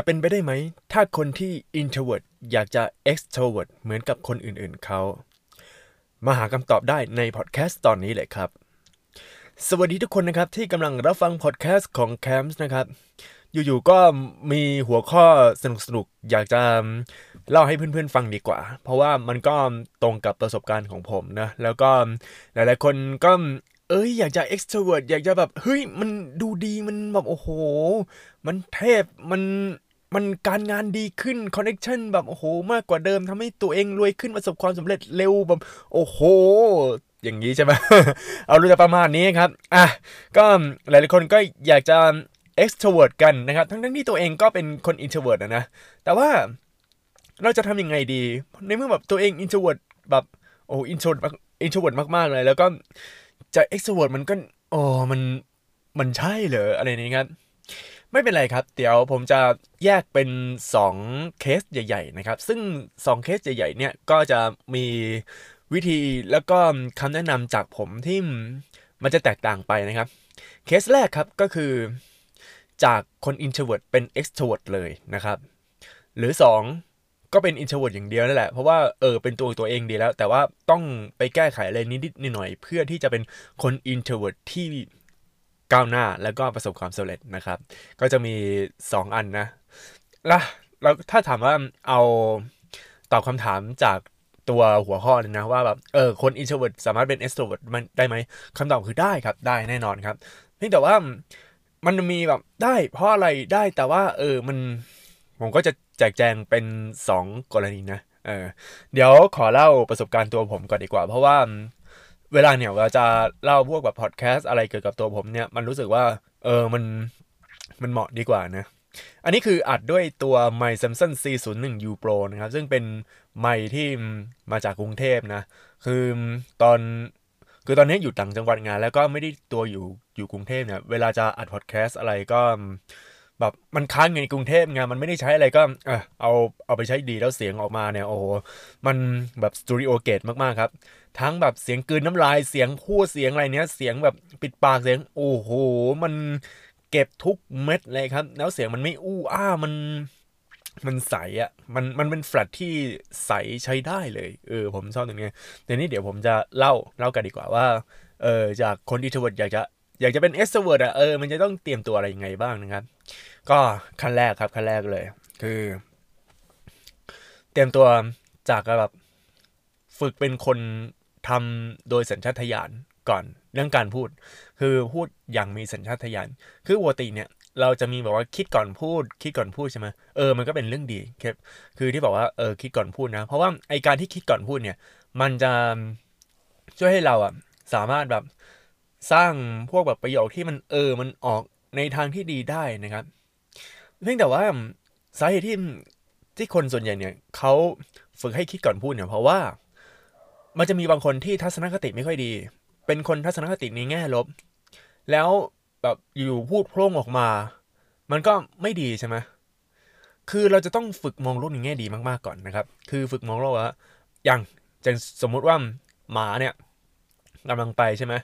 จะเป็นไปได้ไหม ถ้าคนที่ introvert อยากจะ extrovert เหมือนกับคนอื่นๆเขา มาหาคำตอบได้ในพอดแคสต์ตอนนี้เลยครับ สวัสดีทุกคนนะครับที่กำลังรับฟังพอดแคสต์ของ Camps นะครับ อยู่ๆก็มีหัวข้อสนุกๆ อยากจะเล่าให้เพื่อนๆฟังดีกว่า เพราะว่ามันก็ตรงกับประสบการณ์ของผมนะ แล้วก็หลายๆคนก็เอ้ยอยากจะ extrovert อยากจะแบบ เฮ้ย มันดูดีมันแบบ โอ้โห มันเทพมัน มันการงานดีขึ้นคอนเน c t ชันแบบโอ้โห มากกว่าเดิมทำให้ตัวเองรวยขึ้นประสบความสำเร็จเร็วแบบโอ้โห อย่างนี้ใช่ไหมเอารู้จะประมาณนี้ครับอะก็หลายๆคนก็อยากจะ extrovert กันนะครับ ทั้งๆที่ตัวเองก็เป็นคน introvert นะนะ แต่ว่าเราจะทำยังไงดี ในเมื่อแบบตัวเอง introvert แบบโอ้ introvert introvert มากๆเลย แล้วก็จะ extrovert มันก็โอ้มันมันใช่เหรออะไรนี้ครับ ไม่เป็นไรครับ เดี๋ยวผมจะแยกเป็น 2 เคสใหญ่ ๆ นะครับ ซึ่ง 2 เคสใหญ่ ๆ เนี่ย ก็จะมีวิธีแล้วก็คำแนะนำจากผมที่มันจะแตกต่างไปนะครับ เคสแรกครับก็คือจากคน introvert เป็น extrovert เลยนะครับ หรือ 2 ก็เป็น introvert อย่างเดียวนั่นแหละ เพราะว่าเออเป็นตัวตัวเองดีแล้ว แต่ว่าต้องไปแก้ไขอะไรนิดๆหน่อยๆเพื่อที่จะเป็นคน introvert ที่ ก้าวหน้าแล้วก็ประสบความสำเร็จนะครับ ก็จะมี 2 อันนะแล้วเราถ้าถามว่าเอาตอบคำถามจากตัวหัวข้อเลยนะว่าแบบเออคน introvert สามารถเป็น extrovert มันได้ไหมคำตอบคือได้ครับได้แน่นอนครับเพียงแต่ว่ามันมีแบบได้เพราะอะไรได้แต่ว่าเออมันผมก็จะแจกแจงเป็น 2 กรณีนะเออเดี๋ยวขอเล่าประสบการณ์ตัวผมก่อนดีกว่า เพราะว่า เวลาเนี่ยเราจะเล่าพวกแบบพอดแคสต์อะไรเกี่ยวกับตัวผมเนี่ยมันรู้สึกว่าเออมันมันเหมาะดีกว่านะ อันนี้คืออัดด้วยตัวไมค์ Samsung C01 U Pro นะครับ ซึ่งเป็นไมค์ที่มาจากกรุงเทพนะ คือตอนคือตอนนี้อยู่ต่างจังหวัดงาน แล้วก็ไม่ได้ตัวอยู่อยู่กรุงเทพเนี่ยเวลาจะอัดพอดแคสต์อะไรก็แบบมันค้างในกรุงเทพไงมันไม่ได้ใช้อะไรก็เออเอาเอาไปใช้ดีแล้วเสียงออกมาเนี่ยโอ้โหมันแบบสตูดิโอเกตมากๆครับ ทั้งแบบเสียงกืนน้ำลายเสียงพูดเสียงอะไรเนี้ยเสียงแบบปิดปากเสียงโอ้โห มันเก็บทุกเม็ดเลยครับ แล้วเสียงมันไม่อู้อ้ามันมันใสอะ่ะ มัน มันเป็นแฟลตที่ใสใช้ได้เลย เออ ผมชอบตรงนี้แต่นี้เดี๋ยวผมจะเล่า เล่ากันดีกว่าว่า เออ จากคนที่ทวดอยากจะ อยากจะเป็น extrovert อะเออ มันจะต้องเตรียมตัวอะไรยังไงบ้างนะครับ ก็ขั้นแรกครับ ขั้นแรกเลย คือ เตรียมตัวจากแบบ ฝึกเป็นคน ทำโดยสัญชาตญาณก่อนเรื่องการพูด คือพูดอย่างมีสัญชาตญาณคือปกติเนี่ยเราจะมีแบบบอกว่าคิดก่อนพูด คิดก่อนพูดใช่ไหมเออมันก็เป็นเรื่องดีครับคือที่บอกว่าเออคิดก่อนพูดนะ เพราะว่าไอการที่คิดก่อนพูดเนี่ย มันจะช่วยให้เราอะสามารถแบบสร้างพวกแบบประโยคที่มันเออมันออกในทางที่ดีได้นะครับเพียงแต่ว่าสาเหตุที่ที่คนส่วนใหญ่เนี่ยเขาฝึกให้คิดก่อนพูดเนี่ยเพราะว่า มันจะมีบางคนที่ทัศนคติไม่ค่อยดี เป็นคนทัศนคติในแง่ลบ แล้วแบบอยู่พูดโพร่งออกมา มันก็ไม่ดีใช่ไหมคือเราจะต้องฝึกมองโลกในแง่ดีมากๆก่อนนะครับ คือฝึกมองโลกว่าอย่างจะสมมุติว่าหมาเนี่ยกำลังไปใช่ไหม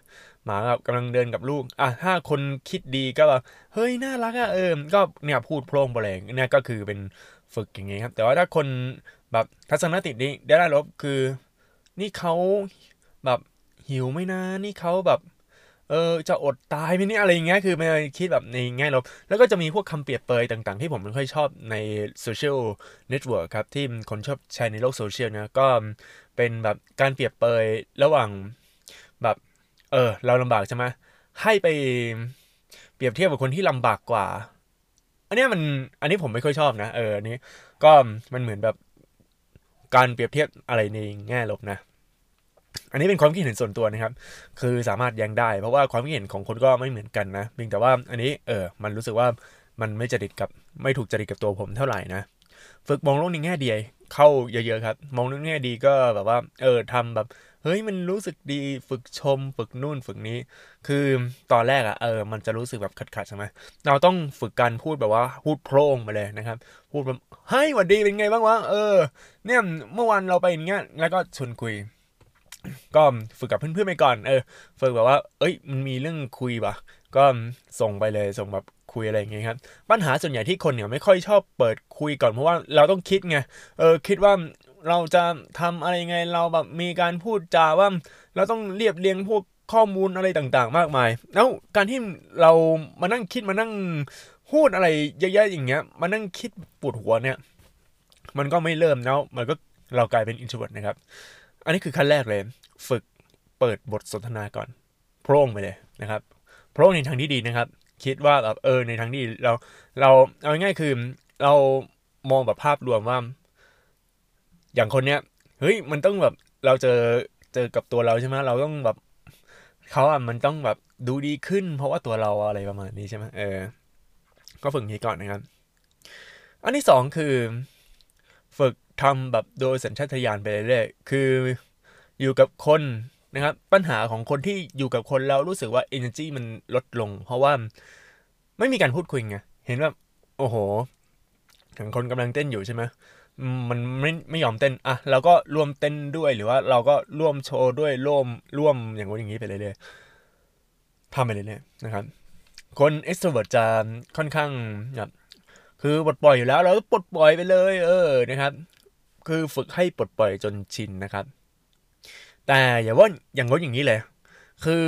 หมากับกำลังเดินกับลูก อะถ้าคนคิดดีก็แบบเฮ้ยน่ารักอะเออก็เนี่ยพูดโพร่งโปร่งเนี่ยก็คือเป็นฝึกอย่างงี้ครับ แต่ว่าถ้าคนแบบทัศนคตินี้ได้ลบคือ นี่เขาแบบหิวไม่นะ นี่เขาแบบ เออจะอดตายไหมนี่อะไรอย่างเงี้ยคือมันคิดแบบในแง่ลบแล้วก็จะมีพวกคำเปรียบเปยต่างๆ ที่ผมไม่ค่อยชอบใน social network ครับ ที่คนชอบแชร์ในโลกโซเชียลนะก็เป็นแบบการเปรียบเปยระหว่างแบบ เออ เราลำบากใช่ไหมให้ไปเปรียบเทียบกับคนที่ลำบากกว่า อันนี้มัน อันนี้ผมไม่ค่อยชอบนะ เออ อันนี้ก็มันเหมือนแบบ การเปรียบเทียบอะไรในแง่ลบนะอันนี้เป็นความคิดเห็นส่วนตัวนะครับ คือสามารถแย้งได้ เพราะว่าความคิดเห็นของคนก็ไม่เหมือนกันนะเพียงแต่ว่าอันนี้เออมันรู้สึกว่ามันไม่จริตกับไม่ถูกจริตกับตัวผมเท่าไหร่นะ ฝึกมองโลกในแง่ดีเข้าเยอะๆครับ มองในแง่ดีก็แบบว่า เออทำแบบ เฮ้ยมันรู้สึกดีฝึกชม ฝึกนู่นฝึกนี้ คือตอนแรกอะเออมันจะรู้สึกแบบขัดๆใช่ไหมเราต้องฝึกการพูดแบบว่าพูดโพร่งมาเลยนะครับ พูดแบบเฮ้ยหวัดดีเป็นไงบ้างวะเออ เนี่ยเมื่อวานเราไปอย่างเงี้ยแล้วก็ชวนคุย ก็ฝึกกับเพื่อนๆไปก่อนเออฝึกแบบว่า เอ้ยมันมีเรื่องคุยปะก็ส่งไปเลยส่งแบบคุยอะไรอย่างเงี้ยครับปัญหาส่วนใหญ่ที่คนเนี่ยไม่ค่อยชอบเปิดคุยก่อนเพราะว่าเราต้องคิดไงเออคิดว่า เราจะทำอะไรยังไงเราแบบมีการพูดจาว่า เราต้องเรียบเรียงพวกข้อมูลอะไรต่างๆ มากมาย แล้วการที่เรามานั่งคิดมานั่งพูดอะไรเยอะๆอย่างเงี้ยมานั่งคิดปวดหัวเนี่ย มันก็ไม่เริ่มแล้ว มันก็เรากลายเป็นอินทรเวิร์ดนะครับ อันนี้คือขั้นแรกเลย ฝึกเปิดบทสนทนาก่อนโพร่งไปเลยนะครับโพร่งในทางที่ดีนะครับ คิดว่าแบบเออในทางที่เราเราเอาง่ายคือเรามองแบบภาพรวมว่า อย่างคนเนี้ยเฮ้ยมันต้องแบบเราเจอเจอกับตัวเราใช่ไหมเราต้องแบบเขาอะมันต้องแบบดูดีขึ้น เพราะว่าตัวเราอะไรประมาณนี้ใช่ไหมเออ ก็ฝึกนี้ก่อนนะครับ อันที่สองคือ ฝึกทำแบบโดยสัญชาตญาณไปเรื่อยๆคืออยู่กับคนนะครับ ปัญหาของคนที่อยู่กับคนแล้วรู้สึกว่า energy มันลดลง เพราะว่าไม่มีการพูดคุยไงเห็นว่า โอ้โหอย่างคนกำลังเต้นอยู่ใช่ไหม มันไม่ไม่ยอมเต้นอะเราก็ร่วมเต้นด้วยหรือว่าเราก็ร่วมโชว์ด้วยร่วมร่วมอย่างนู้นอย่างนี้ไปเรื่อยๆทำไปเรื่อยๆนะครับ คน extrovert จะค่อนข้างแบบคือปลดปล่อยอยู่แล้ว เราปลดปล่อยไปเลย เออนะครับ คือฝึกให้ปลดปล่อยจนชินนะครับ แต่อย่าว่าอย่างนู้นอย่างนี้เลย คือ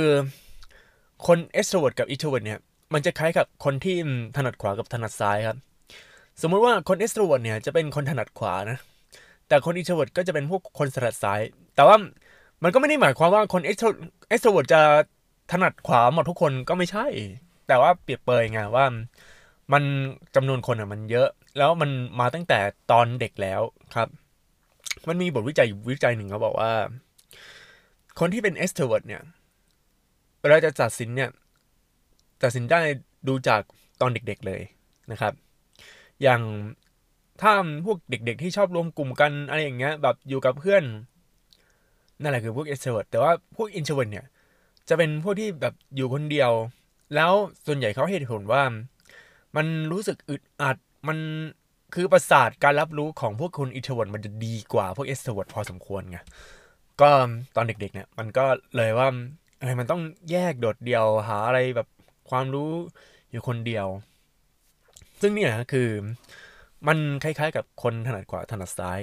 คน extrovert กับ introvert เนี่ยมันจะคล้ายกับคนที่ถนัดขวากับถนัดซ้ายครับ สมมุติว่าคน extrovert เนี่ยจะเป็นคนถนัดขวานะ แต่คน introvert ก็จะเป็นพวกคนถนัดซ้าย แต่ว่ามันก็ไม่ได้หมายความว่าคน extrovert จะถนัดขวาหมดทุกคนก็ไม่ใช่ แต่ว่าเปรียบเปยไงว่ามันจำนวนคนอะมันเยอะ แล้วมันมาตั้งแต่ตอนเด็กแล้วครับ มันมีบทวิจัยวิจัยหนึ่งเขาบอกว่า คนที่เป็น extrovert เนี่ยเวลาจะตัดสินเนี่ยตัดสินได้ดูจากตอนเด็กๆเลยนะครับ อย่างถ้าพวกเด็ก ๆ ที่ชอบรวมกลุ่มกันอะไรอย่างเงี้ย แบบอยู่กับเพื่อนนั่นแหละคือพวก extrovert แต่ว่าพวก introvert เนี่ย จะเป็นพวกที่แบบอยู่คนเดียว แล้วส่วนใหญ่เขาเหตุผลว่า มันรู้สึกอึดอัดมันคือประสาทการรับรู้ของพวกคน introvert มันจะดีกว่าพวก extrovert พอสมควรไงก็ตอนเด็ก ๆ เนี่ย มันก็เลยว่าอะไรมันต้องแยกโดดเดี่ยวหาอะไรแบบความรู้อยู่คนเดียว ซึ่งเนี่ยคือมันคล้ายๆ กับคนถนัดขวาถนัดซ้าย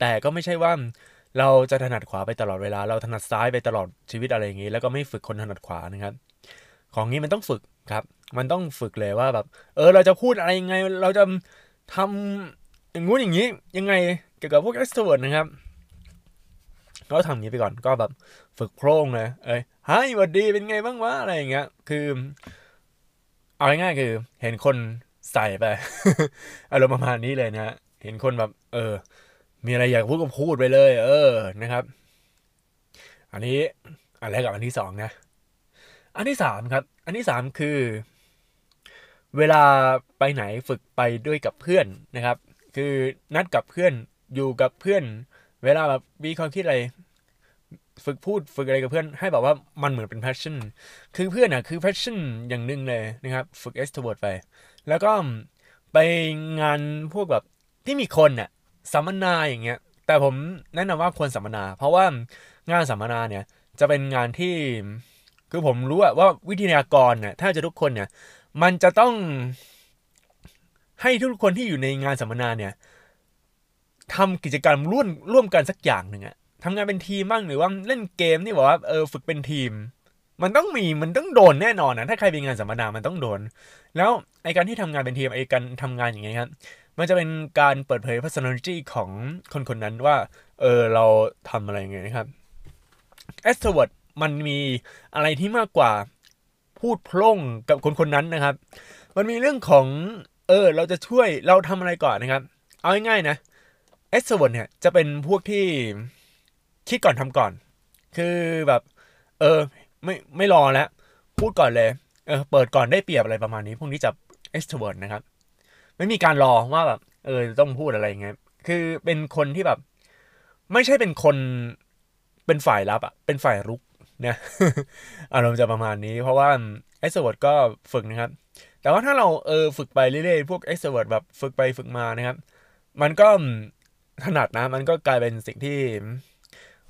แต่ก็ไม่ใช่ว่าเราจะถนัดขวาไปตลอดเวลา เราถนัดซ้ายไปตลอดชีวิตอะไรอย่างนี้ แล้วก็ไม่ฝึกคนถนัดขวานะครับ ของนี้มันต้องฝึกครับ มันต้องฝึกเลยว่าแบบ เออ เราจะพูดอะไรยังไง เราจะทำอย่างงู้นอย่างนี้ยังไงเกี่ยวกับพวก extrovert นะครับก็ทำอย่างนี้ไปก่อนก็แบบฝึกโพร่งเลยเอ้ยฮายสวัสดีเป็นไงบ้างวะอะไรอย่างเงี้ย คือ เอาง่ายๆคือ เห็นคน ใส่ไปอารมณ์ประมาณนี้เลยนะเห็นคนแบบ เออ มีอะไรอยากพูดก็พูดไปเลย เออนะครับ อันนี้อันแรกกับอันที่สองนะ อันที่สามครับ อันที่สามคือ เวลาไปไหนฝึกไปด้วยกับเพื่อนนะครับ คือนัดกับเพื่อนอยู่กับเพื่อน เวลาแบบมีความคิดอะไรฝึกพูดฝึกอะไรกับเพื่อนให้แบบว่ามันเหมือนเป็น passion คือเพื่อนอะคือ passion อย่างหนึ่งเลยนะครับ ฝึก extrovert ไป แล้วก็ไปงานพวกแบบที่มีคนน่ะสัมมนาอย่างเงี้ย แต่ผมแนะนำว่าควรสัมมนา เพราะว่างานสัมมนาเนี่ยจะเป็นงานที่คือผมรู้ว่าวิทยากรเนี่ยถ้าจะทุกคนเนี่ย มันจะต้องให้ทุกคนที่อยู่ในงานสัมมนาเนี่ยทำกิจกรรมร่วมร่วมกันสักอย่างหนึ่งอะทำงานเป็นทีมบ้างหรือว่าเล่นเกมนี่บอกว่าเออฝึกเป็นทีม มันต้องมีมันต้องโดนแน่นอนนะถ้าใครเป็นงานสัมมนามันต้องโดน แล้วไอการที่ทำงานเป็นทีมไอการทำงานอย่างเงี้ยครับมันจะเป็นการเปิดเผย personality ของคนคนนั้นว่า เออเราทำอะไรไงนะครับ extrovert มันมีอะไรที่มากกว่าพูดพล่งกับคนคนนั้นนะครับ มันมีเรื่องของ เออ เราจะช่วยเราทำอะไรก่อนนะครับ เอาง่ายๆนะ extrovert เนี่ยจะเป็นพวกที่คิดก่อนทำก่อน คือแบบ เออ ไม่ไม่รอแล้ว พูดก่อนเลยเออเปิดก่อนได้เปรียบอะไรประมาณนี้ พวกนี้จะ extrovert นะครับ ไม่มีการรอว่าแบบเออต้องพูดอะไรอย่างเงี้ยคือเป็นคนที่แบบ ไม่ใช่เป็นคนเป็นฝ่ายรับอะเป็นฝ่ายรุกนี่ยอารมณ์จะประมาณนี้ เพราะว่า extrovert ก็ฝึกนะครับ แต่ว่าถ้าเราเออฝึกไปเรื่อยๆพวก extrovert แบบฝึกไปฝึกมานะครับ มันก็ถนัดนะมันก็กลายเป็นสิ่งที่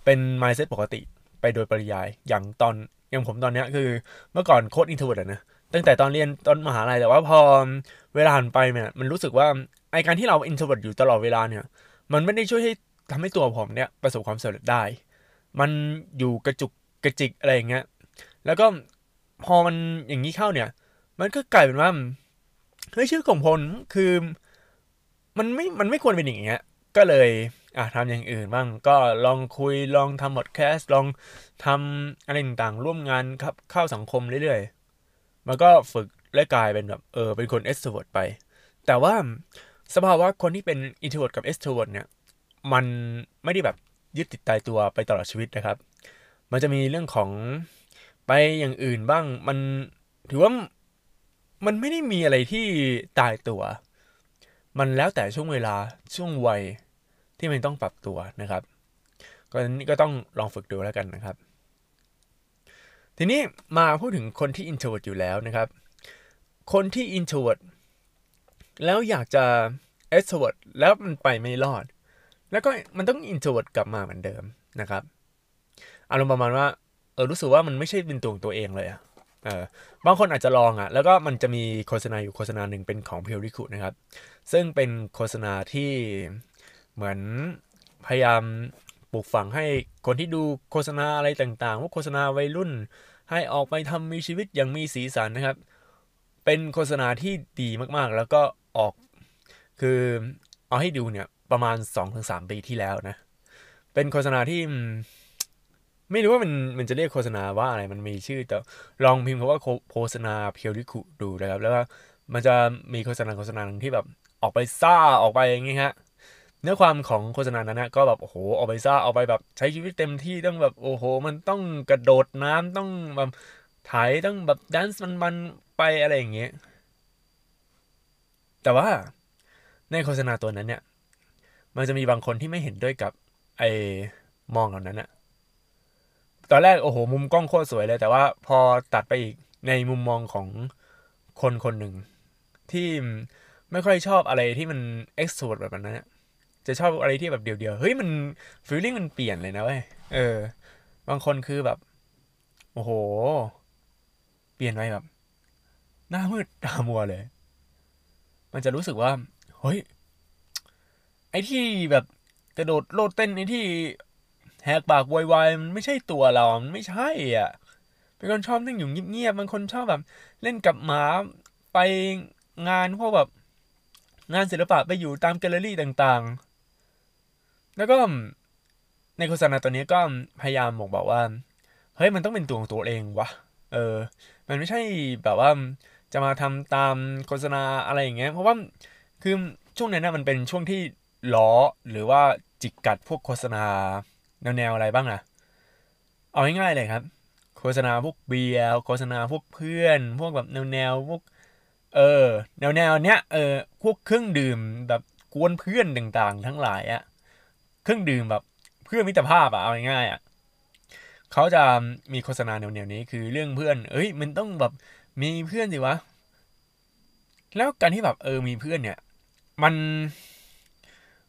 เป็น mindset ปกติไปโดยปริยายอย่างตอน อย่างผมตอนเนี้ยคือเมื่อก่อนโคตร introvert อะนะตั้งแต่ตอนเรียนตอนมหาลัยแต่ว่าพอเวลาผ่านไปเนี่ยมันรู้สึกว่าไอการที่เรา introvert อยู่ตลอดเวลาเนี่ยมันไม่ได้ช่วยให้ทำให้ตัวผมเนี่ยประสบความสำเร็จได้ มันอยู่กระจุกกระจิกอะไรอย่างเงี้ยแล้วก็พอมันอย่างนี้เข้าเนี่ย มันก็กลายเป็นว่าเฮ้ยชื่อของพลคือ มันไม่มันไม่ควรเป็นอย่างเงี้ยก็เลย อะทำอย่างอื่นบ้างก็ลองคุยลองทำพอดแคสต์ลองทำอะไรต่างๆ ร่วมงานครับเข้าสังคมเรื่อยๆ มันก็ฝึกและกลายเป็นแบบเออเป็นคน extrovert ไป แต่ว่าสภาวะคนที่เป็น introvert กับ extrovert เนี่ย มันไม่ได้แบบยึดติดตายตัวไปตลอดชีวิตนะครับ มันจะมีเรื่องของไปอย่างอื่นบ้างมันถือว่ามันไม่ได้มีอะไรที่ตายตัว มันแล้วแต่ช่วงเวลาช่วงวัย ที่มันต้องปรับตัวนะครับก็นี้ก็ต้องลองฝึกดูแล้วกันนะครับ ทีนี้มาพูดถึงคนที่ introvert อยู่แล้วนะครับ คนที่ introvert แล้วอยากจะ extrovert แล้วมันไปไม่รอด แล้วก็มันต้อง introvert กลับมาเหมือนเดิมนะครับอารมณ์ประมาณว่าเออรู้สึกว่ามันไม่ใช่เป็นตัวของตัวเองเลยอะเออบางคนอาจจะลองอะ่ะ แล้วก็มันจะมีโฆษณาอยู่โฆษณาหนึ่งเป็นของเพียวริคุนะครับ ซึ่งเป็นโฆษณาที่ เหมือนพยายามปลูกฝังให้คนที่ดูโฆษณาอะไรต่างๆ ว่าโฆษณาวัยรุ่น ให้ออกไปทำมีชีวิตอย่างมีสีสันนะครับ เป็นโฆษณาที่ดีมากๆ แล้วก็ออกคือเอาให้ดูเนี่ยประมาณ 2-3 ปีที่แล้วนะ เป็นโฆษณาที่ไม่รู้ว่ามันมันจะเรียกโฆษณาว่าอะไร มันมีชื่อแต่ลองพิมพ์คำว่าโฆษณาเพียวริคุดูนะครับ แล้วก็มันจะมีโฆษณาโฆษณาหนึ่งที่แบบออกไปซ่าออกไปอย่างงี้ฮะ เนื้อความของโฆษณานั้นนะก็แบบโอ้โหออกไปซ่าออกไปแบบใช้ชีวิตเต็มที่ต้องแบบโอ้โห มันต้องกระโดดน้ำต้องแบบถ่ายต้องแบบแดนซ์มันๆไปอะไรอย่างเงี้ยแต่ว่าในโฆษณาตัวนั้นเนี่ย มันจะมีบางคนที่ไม่เห็นด้วยกับไอ้มองเหล่านั้นอะตอนแรกโอ้โห มุมกล้องโคตรสวยเลย แต่ว่าพอตัดไปอีกในมุมมองของคนคนหนึ่งที่ไม่ค่อยชอบอะไรที่มันเอ็กซ์โทรแบบนั้น จะชอบอะไรที่แบบเดียวๆเฮ้ยมันฟีลลิ่งมันเปลี่ยนเลยนะเว้ยเออ บางคนคือแบบ โอ้โห เปลี่ยนไปแบบ หน้ามืดตามัวเลย มันจะรู้สึกว่าเฮ้ยไอ้ที่แบบกระโดดโลดเต้นไอ้ที่แหกปากวายๆมันไม่ใช่ตัวเรา มันไม่ใช่อะ เป็นคนชอบนั่งอยู่เงียบๆบางคนชอบแบบ เล่นกับหมาไปงานพวกแบบ งานศิลปะไปอยู่ตามแกลเลอรี่ต่างๆ แล้วก็ในโฆษณาตัวนี้ก็พยายามบอกบอกว่า เฮ้ยมันต้องเป็นตัวของตัวเองวะ เออ มันไม่ใช่แบบว่าจะมาทำตามโฆษณาอะไรอย่างเงี้ย เพราะว่าคือช่วงนั้นนะมันเป็นช่วงที่ล้อหรือว่าจิกกัดพวกโฆษณาแนวแนวอะไรบ้างอะเอาง่ายๆเลยครับ โฆษณาพวกเบียร์โฆษณาพวกเพื่อน พวกแบบแนวแนวพวก เออ แนวแนเนี้ยเออพวกเครื่องดื่มแบบกวนเพื่อนต่างๆ ทั้งหลายอะ เครื่องดื่มแบบเพื่อมิตรภาพอะเอาง่ายๆอะเขาจะมีโฆษณาแนวแนวนี้คือเรื่องเพื่อน เอ้ย มันต้องแบบมีเพื่อนสิวะ แล้วการที่แบบเออมีเพื่อนเนี่ย มัน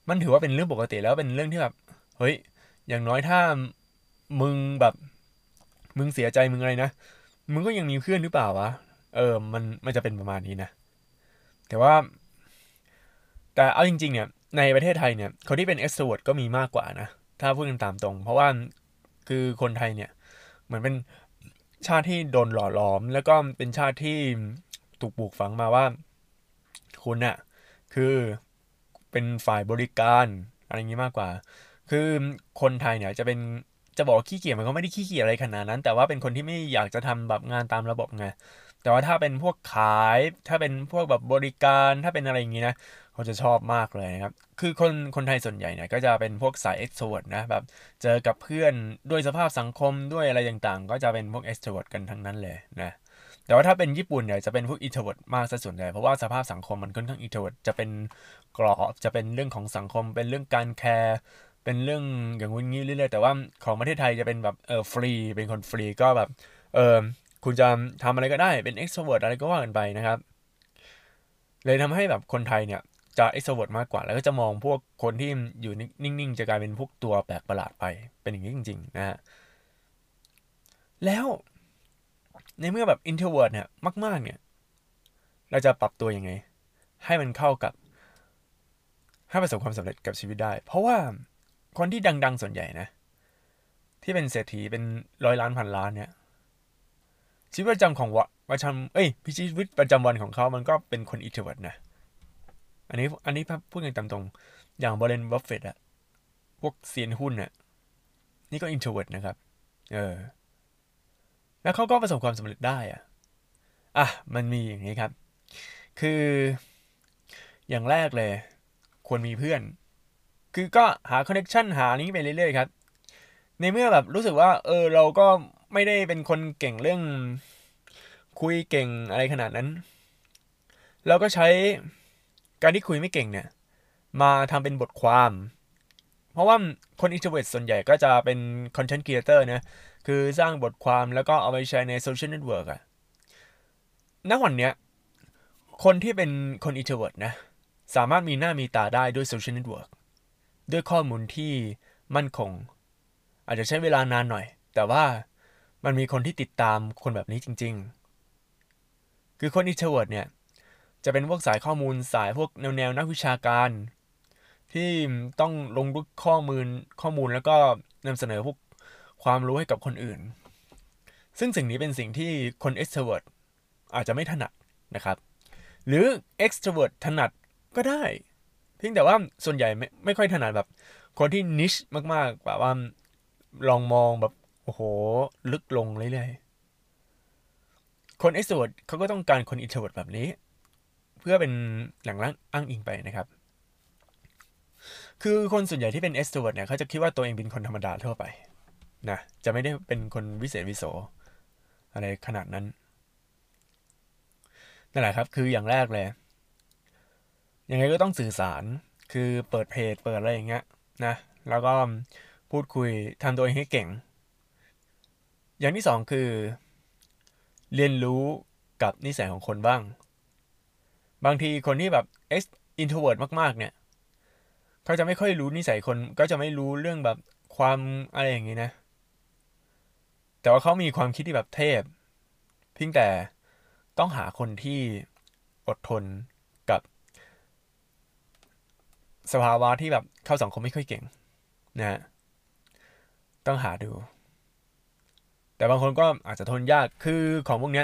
มันถือว่าเป็นเรื่องปกติแล้วเป็นเรื่องที่แบบเฮ้ย อย่างน้อยถ้ามึงแบบมึงเสียใจมึงอะไรนะ มึงก็ยังมีเพื่อนหรือเปล่าวะ เออ มันมันจะเป็นประมาณนี้นะ แต่ว่า แต่เอาจริง ๆ เนี่ย ในประเทศไทยเนี่ยคนที่เป็น extrovert ก็มีมากกว่านะ ถ้าพูดกันตามตรง เพราะว่าคือคนไทยเนี่ยเหมือนเป็นชาติที่โดนหล่อหลอม แล้วก็เป็นชาติที่ถูกปลูกฝังมาว่า คุณน่ะคือเป็นฝ่ายบริการอะไรอย่างนี้มากกว่า คือคนไทยเนี่ยจะเป็นจะบอกขี้เกียจมันก็ไม่ได้ขี้เกียจอะไรขนาดนั้น แต่ว่าเป็นคนที่ไม่อยากจะทำแบบงานตามระบบไงแต่ว่าถ้าเป็นพวกขายถ้าเป็นพวกแบบบริการถ้าเป็นอะไรอย่างงี้นะ เขาจะชอบมากเลยนะครับ คือคนคนไทยส่วนใหญ่เนี่ยก็จะเป็นพวกสาย extrovert นะแบบเจอกับเพื่อนด้วยสภาพสังคมด้วยอะไรต่างๆ ก็จะเป็นพวก extrovert กันทั้งนั้นเลยนะแต่ว่าถ้าเป็นญี่ปุ่นเนี่ยจะเป็นพวก introvert มากซะส่วนใหญ่เพราะว่าสภาพสังคมมันค่อนข้าง introvert จะเป็นกรอบจะเป็นเรื่องของสังคม เป็นเรื่องการ care เป็นเรื่องอย่างงู้นงี้เรื่อยๆแต่ว่าของประเทศไทยจะเป็นแบบเออฟรีเป็นคนฟรีก็แบบเออคุณจะทำอะไรก็ได้เป็น extrovert อะไรก็ว่ากันไปนะครับ เลยทำให้แบบคนไทยเนี่ย จะ extrovert มากกว่า แล้วก็จะมองพวกคนที่อยู่นิ่งๆ จะกลายเป็นพวกตัวแปลกประหลาดไป เป็นอย่างนี้จริง ๆ นะฮะ แล้วในเมื่อแบบ introvert เนี่ยมาก ๆ เนี่ย เราจะปรับตัวยังไง ให้มันเข้ากับ ให้ประสบความสำเร็จกับชีวิตได้ เพราะว่าคนที่ดัง ๆ ส่วนใหญ่นะ ที่เป็นเศรษฐีเป็นร้อยล้านพันล้านเนี่ย ชีวิตประจำของวะประจำเอ้ยพิชีวิตประจำวันของเขามันก็เป็นคน introvert นะ อันนี้อันนี้พูดกันตามตรง อย่างวอร์เรนบัฟเฟตต์อะพวกเซียนหุ้นเนี่ยนี่ก็ introvert นะครับ เออ แล้วเขาก็ประสบความสำเร็จได้อะอะ มันมีอย่างนี้ครับ คืออย่างแรกเลย ควรมีเพื่อน คือก็หา connection หานี้ไปเรื่อยๆครับ ในเมื่อแบบรู้สึกว่า เออ เราก็ไม่ได้เป็นคนเก่งเรื่องคุยเก่งอะไรขนาดนั้น เราก็ใช้ การที่คุยไม่เก่งเนี่ย มาทำเป็นบทความ เพราะว่าคน introvert ส่วนใหญ่ก็จะเป็น content creator นะคือสร้างบทความแล้วก็เอาไปใช้ใน social network อะณวันเนี้ยคนที่เป็นคน introvert นะ สามารถมีหน้ามีตาได้ด้วย social networkด้วยข้อมูลที่มั่นคง อาจจะใช้เวลานานหน่อย แต่ว่ามันมีคนที่ติดตามคนแบบนี้จริง ๆ คือคน introvert เนี่ย จะเป็นพวกสายข้อมูลสายพวกแนวแนวนักวิชาการ ที่ต้องลงลึกข้อมูลข้อมูลแล้วก็นำเสนอพวกความรู้ให้กับคนอื่น ซึ่งสิ่งนี้เป็นสิ่งที่คน extrovert อาจจะไม่ถนัดนะครับ หรือ extrovert ถนัดก็ได้ เพียงแต่ว่าส่วนใหญ่ไม่ไม่ค่อยถนัดแบบ คนที่ niche มากๆแบบว่าลองมองแบบโอ้โห ลึกลงเรื่อยๆคน extrovert เขาก็ต้องการคน introvert แบบนี้ เพื่อเป็นหลังอ้างอิงไปนะครับ คือคนส่วนใหญ่ที่เป็น extrovert เนี่ยเขาจะคิดว่าตัวเองเป็นคนธรรมดาทั่วไปนะจะไม่ได้เป็นคนวิเศษวิโสอะไรขนาดนั้นนั่นแหละครับ คืออย่างแรกเลย ยังไงก็ต้องสื่อสาร คือเปิดเพจ เปิดอะไรอย่างเงี้ยนะ แล้วก็พูดคุยทำตัวเองให้เก่ง อย่างที่สองคือ เรียนรู้กับนิสัยของคนบ้าง บางทีคนที่แบบ ex introvert มากๆ เนี่ยเขาจะไม่ค่อยรู้นิสัยคนก็จะไม่รู้เรื่องแบบความอะไรอย่างนี้นะ แต่ว่าเขามีความคิดที่แบบเทพ เพียงแต่ต้องหาคนที่อดทนกับ สภาวะที่แบบเข้าสังคมไม่ค่อยเก่งนะฮะต้องหาดู แต่บางคนก็อาจจะทนยากคือของพวกนี้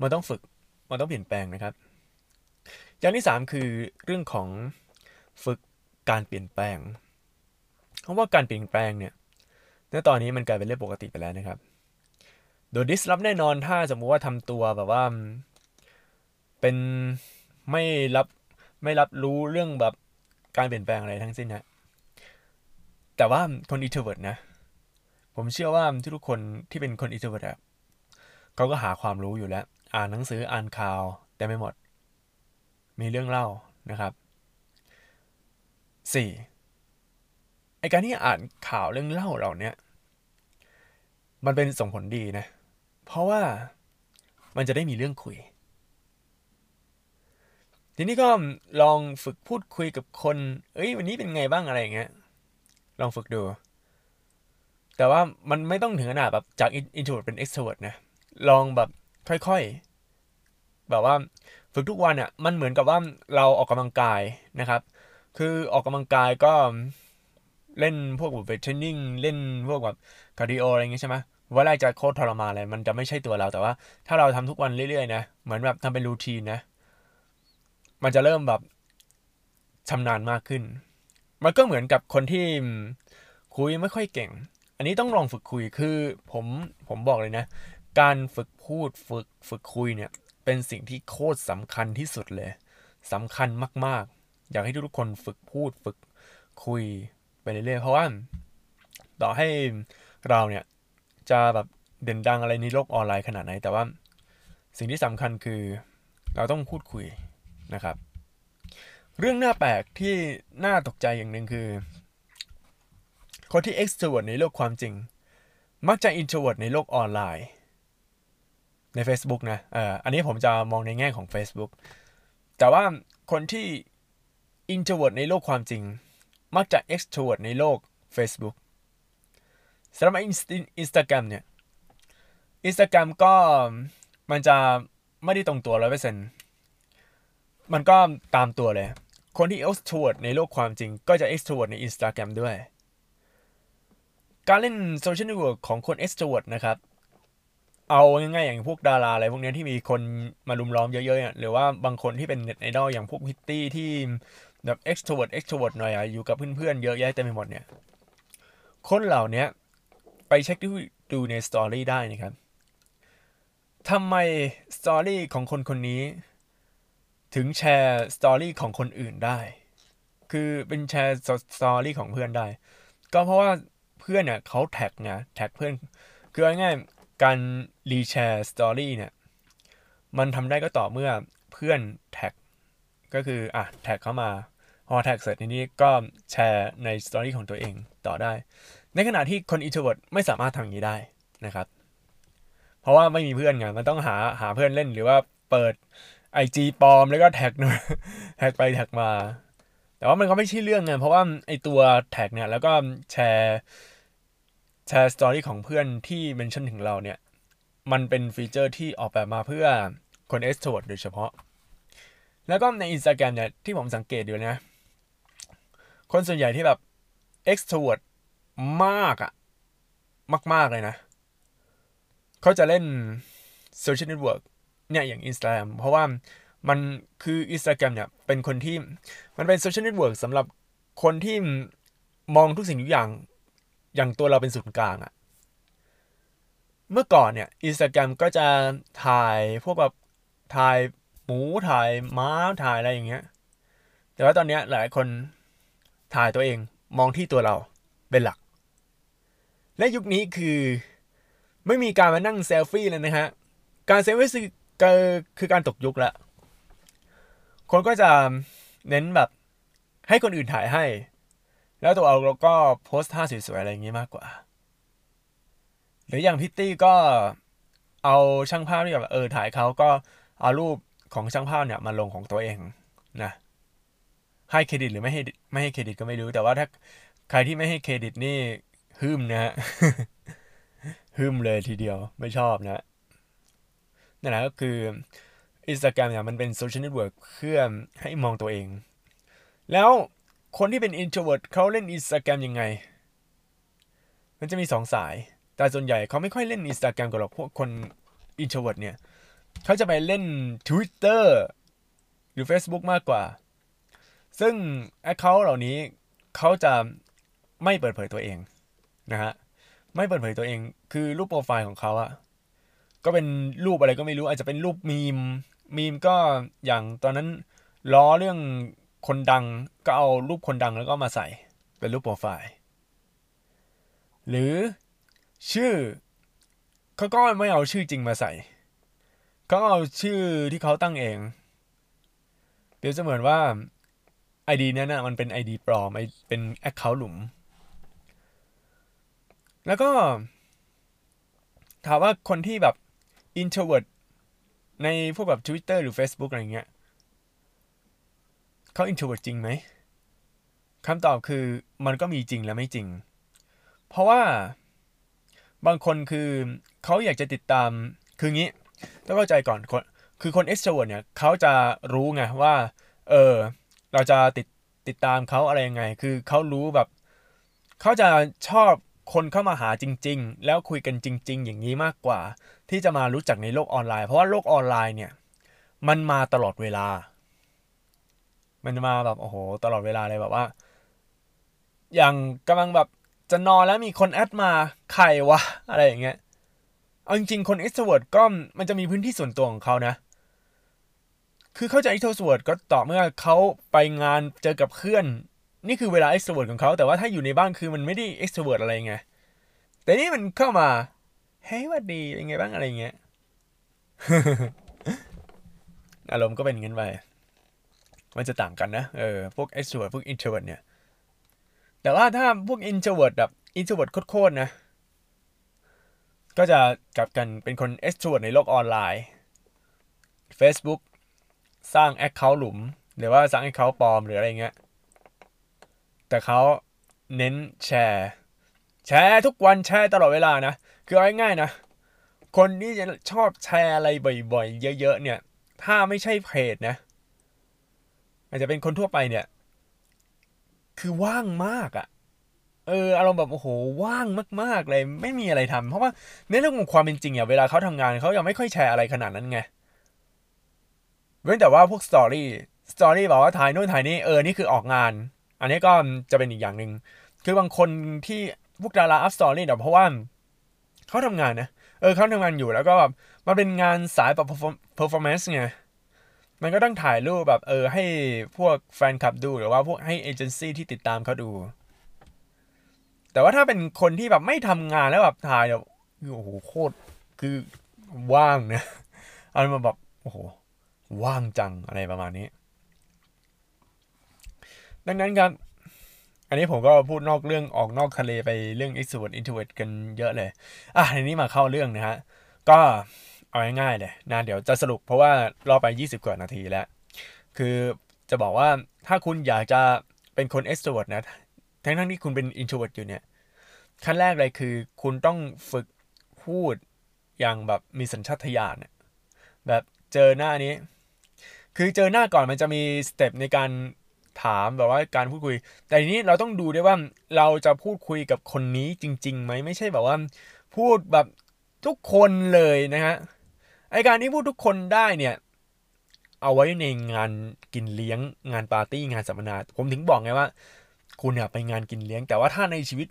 มันต้องฝึก มันต้องเปลี่ยนแปลงนะครับ อย่างที่สามคือเรื่องของฝึกการเปลี่ยนแปลงเพราะว่าการเปลี่ยนแปลงเนี่ยณตอนนี้มันกลายเป็นเรื่องปกติไปแล้วนะครับ โดย disrupt แน่นอนถ้าสมมุติว่าทำตัวแบบว่า เป็นไม่รับไม่รับรู้เรื่องแบบการเปลี่ยนแปลงอะไรทั้งสิ้นนะแต่ว่าคน introvert นะ ผมเชื่อว่าทุกคนที่เป็นคน introvert เขาก็หาความรู้อยู่แล้ว อ่านหนังสืออ่านข่าวแต่ไม่หมด มีเรื่องเล่านะครับสี่ไอการที่อ่านข่าวเรื่องเล่าเรานี่ยมันเป็นส่งผลดีนะ เพราะว่ามันจะได้มีเรื่องคุย ทีนี้ก็ลองฝึกพูดคุยกับคน เอ้ยวันนี้เป็นไงบ้างอะไรอย่างเงี้ย ลองฝึกดู แต่ว่ามันไม่ต้องถึงขนาดแบบจาก introvert เป็น extrovert นะ ลองแบบค่อยๆ แบบว่า ฝึกทุกวันอะ่ะมันเหมือนกับว่าเราออกกำลังกายนะครับ คือออกกำลังกายก็เล่นพวกแบบ weight training เล่นพวกแบบ cardio อะไรอย่างเงี้ยใช่ไหมว่าแรกจะโคตรทรมานเลยมันจะไม่ใช่ตัวเราแต่ว่า ถ้าเราทำทุกวันเรื่อยๆนะเหมือนแบบทำเป็น routine นะมันจะเริ่มแบบชำนาญมากขึ้น มันก็เหมือนกับคนที่คุยไม่ค่อยเก่ง อันนี้ต้องลองฝึกคุยคือผมผมบอกเลยนะ การฝึกพูดฝึกฝึกคุยเนี่ย เป็นสิ่งที่โคตรสำคัญที่สุดเลยสำคัญมาก ๆ อยากให้ทุกคนฝึกพูดฝึกคุยไปเรื่อยๆเพราะว่าต่อให้เราเนี่ยจะแบบเด่นดังอะไรในโลกออนไลน์ขนาดไหน แต่ว่าสิ่งที่สำคัญคือเราต้องพูดคุยนะครับ เรื่องน่าแปลกที่น่าตกใจอย่างหนึ่งคือ คนที่ extrovert ในโลกความจริง มักจะ introvert ในโลกออนไลน์ ใน Facebook นะเอออันนี้ผมจะมองในแง่ของ Facebook แต่ว่าคนที่ introvert ในโลกความจริง มักจะ extrovert ในโลก Facebook สำหรับอินสตาแกรมเนี่ย Instagram ก็มันจะไม่ได้ตรงตัวร้อยเปอร์เซ็นต์มันก็ตามตัวเลย คนที่ extrovert ในโลกความจริง ก็จะ extrovert ใน Instagram ด้วย การเล่น social network ของคน extrovert นะครับ เอาง่ายๆอย่างพวกดาราอะไรพวกนี้ที่มีคนมารุมล้อมเยอะๆหรือว่าบางคนที่เป็น net idol อย่างพวกพริตตี้ที่แบบ extrovert extrovert หน่อยอะอยู่กับเพื่อนๆเยอะแยะเต็มไปหมดเนี่ย คนเหล่านี้ไปเช็คดูดูใน story ได้นะครับทำไม story ของคนคนนี้ ถึงแชร์ story ของคนอื่นได้ คือเป็นแชร์ story ของเพื่อนได้ ก็เพราะว่าเพื่อนเนี่ยเขา tag ไง tag เพื่อนคือง่าย การ reshare story เนี่ย มันทำได้ก็ต่อเมื่อเพื่อน tag ก็คืออะ tag เข้ามาพอ tag เสร็จทีนี้ก็แชร์ใน story ของตัวเองต่อได้ ในขณะที่คน introvert ไม่สามารถทำอย่างนี้ได้นะครับ เพราะว่าไม่มีเพื่อนไงมันต้องหาหาเพื่อนเล่นหรือว่าเปิด IG ปลอมแล้วก็ tag tag ไป tag มา แต่ว่ามันก็ไม่ใช่เรื่องไงเพราะว่าไอตัว tag เนี่ยแล้วก็แชร์ แชร์ story ของเพื่อนที่ mention ถึงเราเนี่ย มันเป็น feature ที่ออกแบบมาเพื่อคน extro โดยเฉพาะ แล้วก็ใน Instagram เนี่ย ที่ผมสังเกตดูนะ คนส่วนใหญ่ที่แบบ extrovert มากอะมาก ๆ เลยนะ เขาจะเล่น social network เนี่ย อย่าง Instagram เพราะว่ามันคือ Instagram เนี่ย เป็นคนที่ มันเป็น social network สำหรับคนที่มองทุกสิ่งทุกอย่าง อย่างตัวเราเป็นศูนย์กลางอะเมื่อก่อนเนี่ย Instagram ก็จะถ่ายพวกแบบถ่ายหมูถ่ายม้าถ่ายอะไรอย่างเงี้ย แต่ว่าตอนนี้หลายคนถ่ายตัวเองมองที่ตัวเราเป็นหลัก และยุคนี้คือไม่มีการมานั่งเซลฟี่เลยนะฮะ การเซลฟี่คือคือการตกยุคละ คนก็จะเน้นแบบให้คนอื่นถ่ายให้ แล้วตัวเราก็โพสท่าสวยๆอะไรอย่างงี้มากกว่า หรืออย่างพริตตี้ก็เอาช่างภาพที่แบบเออถ่ายเขาก็เอารูปของช่างภาพเนี่ยมาลงของตัวเองนะให้เครดิตหรือไม่ให้ไม่ให้เครดิตก็ไม่รู้แต่ว่าถ้าใครที่ไม่ให้เครดิตนี่ฮึมนะฮะฮึมเลยทีเดียวไม่ชอบนะนั่นแหละก็คืออินสตาแกรมเนี่ยมันเป็น social network เพื่อให้มองตัวเอง แล้ว คนที่เป็น introvert เขาเล่นอินสตาแกรมยังไง มันจะมีสองสาย แต่ส่วนใหญ่เขาไม่ค่อยเล่นอินสตาแกรมกันหรอกพวกคน introvert เนี่ย เขาจะไปเล่น Twitter หรือ Facebook มากกว่า ซึ่ง account เหล่านี้เขาจะไม่เปิดเผยตัวเองนะฮะ ไม่เปิดเผยตัวเอง คือรูปโปรไฟล์ของเขาอะก็เป็นรูปอะไรก็ไม่รู้ อาจจะเป็นรูป meme meme ก็อย่างตอนนั้นล้อเรื่อง คนดังก็เอารูปคนดังแล้วก็มาใส่เป็นรูปโปรไฟล์ หรือชื่อเขาก็ไม่เอาชื่อจริงมาใส่เขาเอาชื่อที่เขาตั้งเองเปรียบเสมือนว่า ID นั้นนะมันเป็น ID ปลอมเป็น Account หลุม แล้วก็ถามว่าคนที่แบบ introvert ในพวกแบบ Twitter หรือ Facebook อะไรเงี้ย เขา introvert จริงไหมคำตอบคือมันก็มีจริงและไม่จริง เพราะว่าบางคนคือเขาอยากจะติดตามคืองี้ต้องเข้าใจก่อนคนคือคน extrovert เนี่ยเขาจะรู้ไงว่า เออเราจะติดติดตามเขาอะไรยังไง คือเขารู้แบบเขาจะชอบคนเข้ามาหาจริง ๆ แล้วคุยกันจริง ๆ อย่างนี้มากกว่า ที่จะมารู้จักในโลกออนไลน์ เพราะว่าโลกออนไลน์เนี่ย มันมาตลอดเวลา มันมาแบบโอ้โห ตลอดเวลาเลยแบบว่า อย่างกำลังแบบจะนอนแล้วมีคนแอดมาใครวะ อะไรอย่างเงี้ย เอาจริงๆ คน extrovert ก็มันจะมีพื้นที่ส่วนตัวของเขานะ คือเข้าใจ extrovert ก็ต่อเมื่อเขาไปงานเจอกับเพื่อน นี่คือเวลา extrovert ของเขา แต่ว่าถ้าอยู่ในบ้านคือมันไม่ได้ extrovert อะไรไง แต่นี่มันเข้ามา เฮ้ยวัดดีเป็นไงบ้างอะไรเงี้ย อารมณ์ก็เป็นงั้นไป มันจะต่างกันนะ เออ พวก extrovert พวก introvert เนี่ย แต่ว่าถ้าพวก introvert แบบ introvert โคตรๆนะ ก็จะกลับกันเป็นคน extrovert ในโลกออนไลน์ Facebook สร้าง Account หลุม หรือว่าสร้าง Account ปลอมหรืออะไรเงี้ย แต่เขาเน้นแชร์ แชร์ทุกวันแชร์ตลอดเวลานะ คือเอาง่ายๆนะ คนที่จะชอบแชร์อะไรบ่อยๆ เยอะๆเนี่ย ถ้าไม่ใช่เพจนะ อาจจะเป็นคนทั่วไปเนี่ย คือว่างมากอะ่ะ เอออารมณ์แบบโอ้โหว่างมากๆเลย ไม่มีอะไรทำเพราะว่าในเรื่องของความเป็นจริงอะเวลาเขาทำงานเขายังไม่ค่อยแชร์อะไรขนาดนั้นไงเว้นแต่ว่าพวก story story บอกว่าถ่ายนู่นถ่ายนี่เออนี่คือออกงาน อันนี้ก็จะเป็นอีกอย่างหนึ่งคือบางคนที่พวกดาราอัพ story เนี่ยเพราะว่าเขาทำงานนะเออเขาทำงานอยู่แล้วก็แบบมันเป็นงานสายแบบ performance ไง มันก็ต้องถ่ายรูปแบบเออให้พวกแฟนคลับดูหรือว่าพวกให้เอเจนซี่ที่ติดตามเขาดู แต่ว่าถ้าเป็นคนที่แบบไม่ทำงานแล้วแบบถ่ายแบบโอ้โหโคตรคือว่างนะอันมาแบบโอ้โหว่างจังอะไรประมาณนี้ ดังนั้นครับ อันนี้ผมก็พูดนอกเรื่องออกนอกทะเลไปเรื่อง extrovert introvert กันเยอะเลย อะทีนี้มาเข้าเรื่องนะฮะ ก็ เอาง่ายๆเลยนะเดี๋ยวจะสรุปเพราะว่ารอไป 20 กว่านาทีแล้ว คือจะบอกว่าถ้าคุณอยากจะเป็นคน extrovert นะทั้งทั้งที่คุณเป็น introvert อยู่เนี่ย ขั้นแรกเลยคือ คุณต้องฝึกพูดอย่างแบบมีสัญชาตญาณแบบเจอหน้านี้ คือเจอหน้าก่อนมันจะมีสเต็ปในการถามแบบว่าการพูดคุย แต่ทีนี้เราต้องดูด้วยว่าเราจะพูดคุยกับคนนี้จริงๆไหมไม่ใช่แบบว่า พูดแบบทุกคนเลยนะฮะ ไอการที่พูดทุกคนได้เนี่ย เอาไว้ในงานกินเลี้ยงงานปาร์ตี้งานสัมมนา ผมถึงบอกไงว่า คุณเนี่ยไปงานกินเลี้ยง แต่ว่าถ้าในชีวิต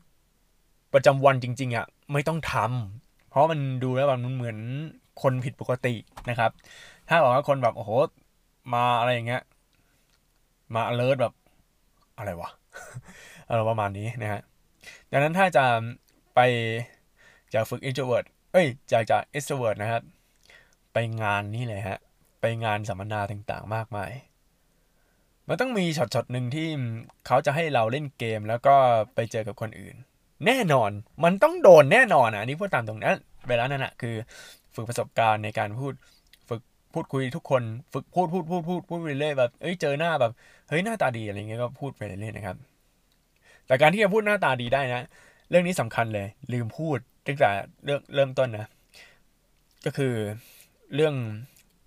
ประจำวันจริง ๆอะไม่ต้องทำเพราะมันดูแล้วมันเหมือนคนผิดปกตินะครับ ถ้าบอกว่าคนแบบโอ้โหมาอะไรอย่างเงี้ย มา alert แบบอะไรวะอะไรประมาณนี้นะฮะดังนั้นถ้าจะไปจากฝึก introvert เอ้ยจากจาก extrovert นะครับ ไปงานนี่เลยฮะ ไปงานสัมมนาต่างๆ มากมาย มันต้องมีช็อตๆหนึ่งที่เขาจะให้เราเล่นเกมแล้วก็ไปเจอกับคนอื่น แน่นอนมันต้องโดนแน่นอนอะนี่พูดตามตรงนั้นเวลานั้นอะคือ ฝึกประสบการณ์ในการพูดฝึกพูดคุยทุกคน ฝึกพูดพูดพูดพูดพูดไปเรื่อยแบบเอ้ยเจอหน้าแบบเฮ้ยหน้าตาดีอะไรเงี้ยก็พูดไปเรื่อยนะครับ แต่การที่จะพูดหน้าตาดีได้นะเรื่องนี้สำคัญเลย ลืมพูดตั้งแต่เรื่องเริ่มต้นนะ ก็คือ เรื่อง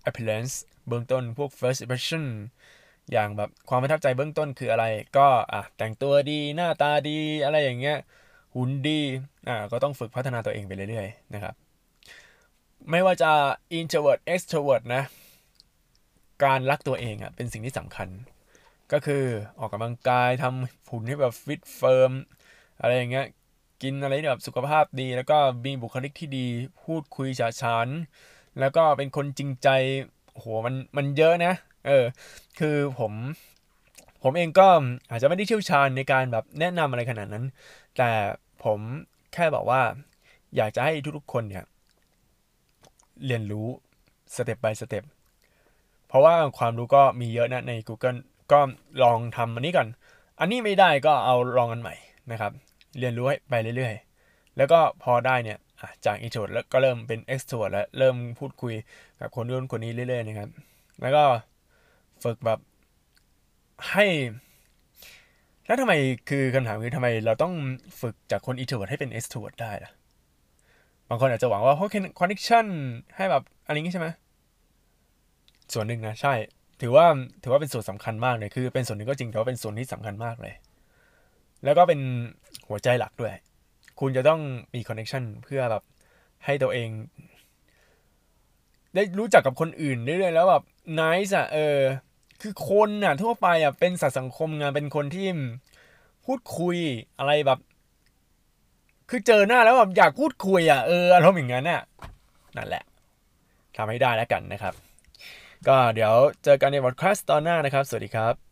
appearance เบื้องต้นพวก first impression อย่างแบบความประทับใจเบื้องต้นคืออะไร ก็อะแต่งตัวดีหน้าตาดีอะไรอย่างเงี้ยหุ่นดีอ่าก็ต้องฝึกพัฒนาตัวเองไปเรื่อยๆนะครับ ไม่ว่าจะ introvert extrovert นะ การรักตัวเองอะเป็นสิ่งที่สำคัญ ก็คือออกกำลังกายทำหุ่นให้แบบฟิตเฟิร์มอะไรอย่างเงี้ยกินอะไรแบบสุขภาพดี แล้วก็มีบุคลิกที่ดีพูดคุยฉะฉาน แล้วก็เป็นคนจริงใจโหมันมันเยอะนะ เออ คือผม ผมเองก็อาจจะไม่ได้เชี่ยวชาญในการแบบแนะนำอะไรขนาดนั้น แต่ผมแค่บอกว่า อยากจะให้ทุกๆคนเนี่ย เรียนรู้สเต็ป by สเต็ปเพราะว่าความรู้ก็มีเยอะนะใน Google ก็ลองทำอันนี้ก่อน อันนี้ไม่ได้ก็เอาลองอันใหม่นะครับ เรียนรู้ไปเรื่อยๆ แล้วก็พอได้เนี่ย จาก introvert แล้วก็เริ่มเป็น extrovert แล้วเริ่มพูดคุยกับคนนู้นคนนี้เรื่อยๆนะครับ แล้วก็ฝึกแบบให้ แล้วทำไมคือคำถามคือทำไมเราต้องฝึกจากคน introvert ให้เป็น extrovert ได้ล่ะบางคนอาจจะหวังว่าเพราะคอนเนคชั่นให้แบบอะไรงี้ใช่ไหมส่วนหนึ่งนะใช่ ถือว่าถือว่าเป็นส่วนสำคัญมากเลยคือเป็นส่วนหนึ่งก็จริงแต่ว่าเป็นส่วนที่สำคัญมากเลย แล้วก็เป็นหัวใจหลักด้วย คุณจะต้องมีคอนเนคชั่นเพื่อแบบให้ตัวเอง ได้รู้จักกับคนอื่นเรื่อยๆแล้วแบบนิสอะเออ คือคนน่ะทั่วไปอะเป็นสัตว์สังคมงานเป็นคนที่พูดคุยอะไรแบบ คือเจอหน้าแล้วแบบอยากพูดคุยอะเอออารมณ์อย่างนั้นน่ะนั่นแหละทำให้ได้แล้วกันนะครับ ก็เดี๋ยวเจอกันในวอดคาสตอนหน้านะครับ สวัสดีครับ